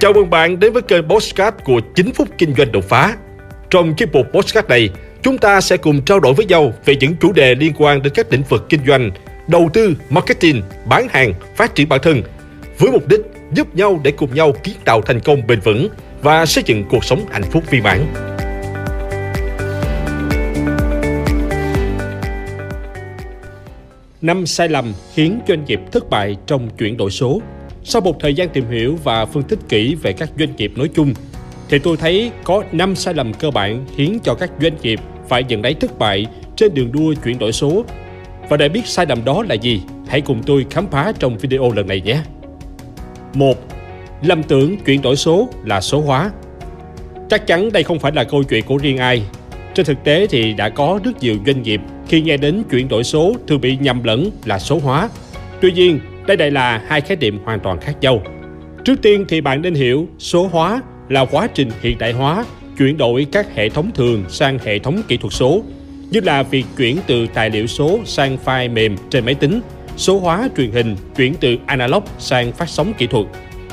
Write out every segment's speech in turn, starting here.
Chào mừng bạn đến với kênh Postcard của 9 phút kinh doanh đột phá. Trong chiếc mục Postcard này, chúng ta sẽ cùng trao đổi với nhau về những chủ đề liên quan đến các lĩnh vực kinh doanh, đầu tư, marketing, bán hàng, phát triển bản thân, với mục đích giúp nhau để cùng nhau kiến tạo thành công bền vững và xây dựng cuộc sống hạnh phúc viên mãn. Năm sai lầm khiến doanh nghiệp thất bại trong chuyển đổi số. Sau một thời gian tìm hiểu và phân tích kỹ về các doanh nghiệp nói chung, thì tôi thấy có 5 sai lầm cơ bản khiến cho các doanh nghiệp phải dần đáy thất bại trên đường đua chuyển đổi số. Và để biết sai lầm đó là gì, hãy cùng tôi khám phá trong video lần này nhé. 1. Lầm tưởng chuyển đổi số là số hóa. Chắc chắn đây không phải là câu chuyện của riêng ai. Trên thực tế thì đã có rất nhiều doanh nghiệp khi nghe đến chuyển đổi số thường bị nhầm lẫn là số hóa. Tuy nhiên, đây đây là hai khái niệm hoàn toàn khác nhau. Trước tiên thì bạn nên hiểu số hóa là quá trình hiện đại hóa, chuyển đổi các hệ thống thường sang hệ thống kỹ thuật số, như là việc chuyển từ tài liệu số sang file mềm trên máy tính, số hóa truyền hình chuyển từ analog sang phát sóng kỹ thuật.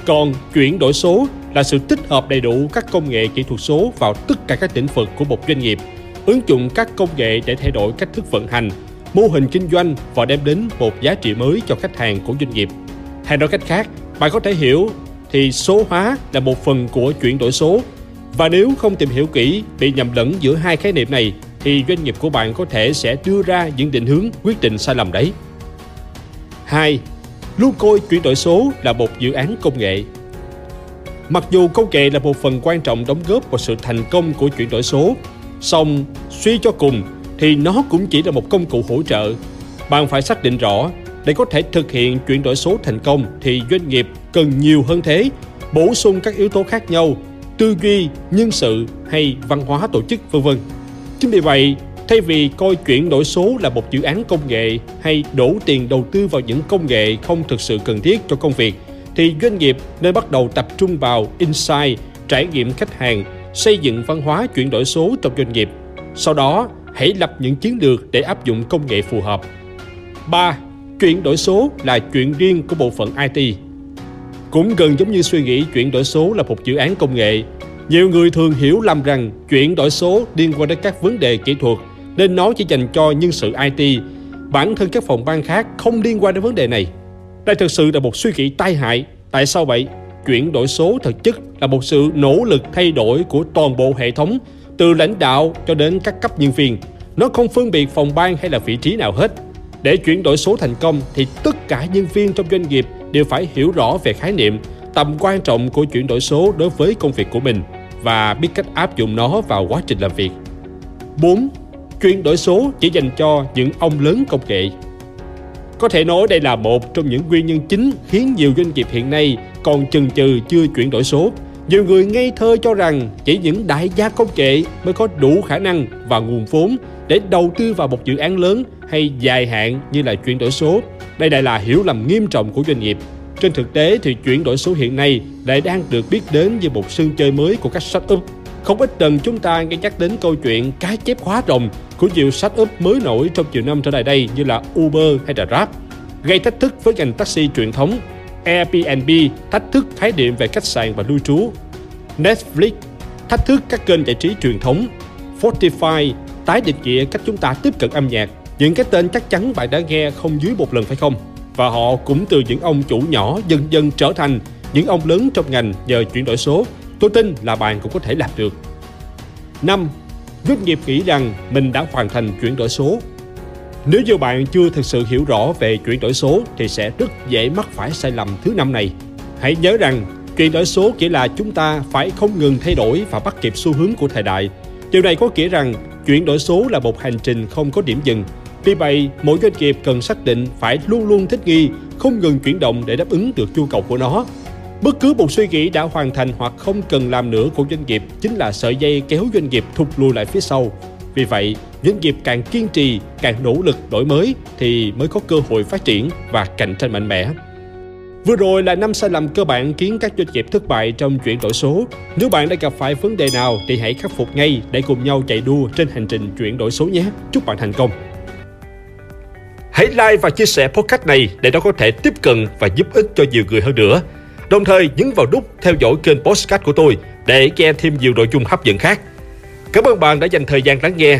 Còn chuyển đổi số là sự tích hợp đầy đủ các công nghệ kỹ thuật số vào tất cả các lĩnh vực của một doanh nghiệp, ứng dụng các công nghệ để thay đổi cách thức vận hành, mô hình kinh doanh và đem đến một giá trị mới cho khách hàng của doanh nghiệp. Hay nói cách khác, bạn có thể hiểu thì số hóa là một phần của chuyển đổi số và nếu không tìm hiểu kỹ bị nhầm lẫn giữa hai khái niệm này thì doanh nghiệp của bạn có thể sẽ đưa ra những định hướng quyết định sai lầm đấy. 2. Luôn coi chuyển đổi số là một dự án công nghệ. Mặc dù công nghệ là một phần quan trọng đóng góp vào sự thành công của chuyển đổi số, song suy cho cùng thì nó cũng chỉ là một công cụ hỗ trợ. Bạn phải xác định rõ để có thể thực hiện chuyển đổi số thành công thì doanh nghiệp cần nhiều hơn thế, bổ sung các yếu tố khác nhau, tư duy, nhân sự hay văn hóa tổ chức vân vân. Chính vì vậy, thay vì coi chuyển đổi số là một dự án công nghệ hay đổ tiền đầu tư vào những công nghệ không thực sự cần thiết cho công việc thì doanh nghiệp nên bắt đầu tập trung vào insight, trải nghiệm khách hàng, xây dựng văn hóa chuyển đổi số trong doanh nghiệp. Sau đó, hãy lập những chiến lược để áp dụng công nghệ phù hợp. 3. Chuyển đổi số là chuyện riêng của bộ phận IT. Cũng gần giống như suy nghĩ chuyển đổi số là một dự án công nghệ. Nhiều người thường hiểu lầm rằng chuyển đổi số liên quan đến các vấn đề kỹ thuật nên nó chỉ dành cho nhân sự IT. Bản thân các phòng ban khác không liên quan đến vấn đề này. Đây thực sự là một suy nghĩ tai hại. Tại sao vậy? Chuyển đổi số thực chất là một sự nỗ lực thay đổi của toàn bộ hệ thống, từ lãnh đạo cho đến các cấp nhân viên. Nó không phân biệt phòng ban hay là vị trí nào hết. Để chuyển đổi số thành công thì tất cả nhân viên trong doanh nghiệp đều phải hiểu rõ về khái niệm, tầm quan trọng của chuyển đổi số đối với công việc của mình và biết cách áp dụng nó vào quá trình làm việc. 4. Chuyển đổi số chỉ dành cho những ông lớn công nghệ. Có thể nói đây là một trong những nguyên nhân chính khiến nhiều doanh nghiệp hiện nay còn chần chừ chưa chuyển đổi số. Nhiều người ngây thơ cho rằng chỉ những đại gia công nghệ mới có đủ khả năng và nguồn vốn để đầu tư vào một dự án lớn hay dài hạn như là chuyển đổi số. Đây lại là hiểu lầm nghiêm trọng của doanh nghiệp. Trên thực tế thì chuyển đổi số hiện nay lại đang được biết đến như một sân chơi mới của các startup. Không ít lần chúng ta nghe nhắc đến câu chuyện cái chép khóa rồng của nhiều startup mới nổi trong nhiều năm trở lại đây như là Uber hay là Grab, gây thách thức với ngành taxi truyền thống. Airbnb thách thức khái niệm về khách sạn và lưu trú. Netflix thách thức các kênh giải trí truyền thống. Spotify tái định nghĩa cách chúng ta tiếp cận âm nhạc. Những cái tên chắc chắn bạn đã nghe không dưới một lần phải không? Và họ cũng từ những ông chủ nhỏ dần dần trở thành những ông lớn trong ngành nhờ chuyển đổi số. Tôi tin là bạn cũng có thể làm được. 5. Doanh nghiệp nghĩ rằng mình đã hoàn thành chuyển đổi số. Nếu như bạn chưa thực sự hiểu rõ về chuyển đổi số thì sẽ rất dễ mắc phải sai lầm thứ năm này. Hãy nhớ rằng chuyển đổi số chỉ là chúng ta phải không ngừng thay đổi và bắt kịp xu hướng của thời đại. Điều này có nghĩa rằng chuyển đổi số là một hành trình không có điểm dừng. Vì vậy, mỗi doanh nghiệp cần xác định phải luôn luôn thích nghi, không ngừng chuyển động để đáp ứng được nhu cầu của nó. Bất cứ một suy nghĩ đã hoàn thành hoặc không cần làm nữa của doanh nghiệp chính là sợi dây kéo doanh nghiệp thụt lùi lại phía sau. Vì vậy, doanh nghiệp càng kiên trì, càng nỗ lực đổi mới thì mới có cơ hội phát triển và cạnh tranh mạnh mẽ. Vừa rồi là năm sai lầm cơ bản khiến các doanh nghiệp thất bại trong chuyển đổi số. Nếu bạn đã gặp phải vấn đề nào thì hãy khắc phục ngay để cùng nhau chạy đua trên hành trình chuyển đổi số nhé. Chúc bạn thành công. Hãy like và chia sẻ podcast này để nó có thể tiếp cận và giúp ích cho nhiều người hơn nữa. Đồng thời nhấn vào nút theo dõi kênh podcast của tôi để nghe thêm nhiều nội dung hấp dẫn khác. Cảm ơn bạn đã dành thời gian lắng nghe.